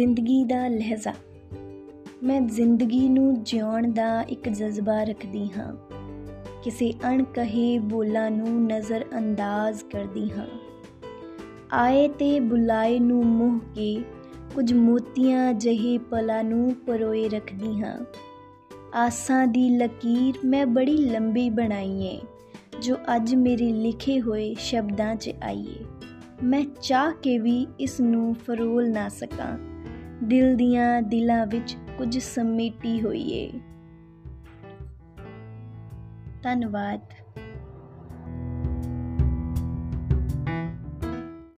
ਜ਼ਿੰਦਗੀ ਦਾ ਲਹਿਜ਼ਾ। ਮੈਂ ਜ਼ਿੰਦਗੀ ਨੂੰ ਜਿਉਣ ਦਾ ਇੱਕ ਜਜ਼ਬਾ ਰੱਖਦੀ ਹਾਂ। ਕਿਸੇ ਅਣਕਹੇ ਬੋਲਾਂ ਨੂੰ ਨਜ਼ਰ ਅੰਦਾਜ਼ ਕਰਦੀ ਹਾਂ। ਆਏ ਤੇ ਬੁਲਾਏ ਨੂੰ ਮੋਹ ਕੇ ਕੁਝ ਮੋਤੀਆਂ ਜਿਹੇ ਪਲਾਂ ਨੂੰ ਪਰੋਏ ਰੱਖਦੀ ਹਾਂ। ਆਸਾਂ ਦੀ ਲਕੀਰ ਮੈਂ ਬੜੀ ਲੰਬੀ ਬਣਾਈ ਏ, ਜੋ ਅੱਜ ਮੇਰੇ ਲਿਖੇ ਹੋਏ ਸ਼ਬਦਾਂ 'ਚ ਆਈਏ ਮੈਂ ਚਾਹ ਕੇ ਵੀ ਇਸ ਨੂੰ ਫਰੋਲ ਨਾ ਸਕਾਂ। ਦਿਲ ਦੀਆਂ ਦਿਲਾਂ ਵਿੱਚ ਕੁਝ ਸਮੇਟੀ ਹੋਈ ਏ ਧੰਨਵਾਦ।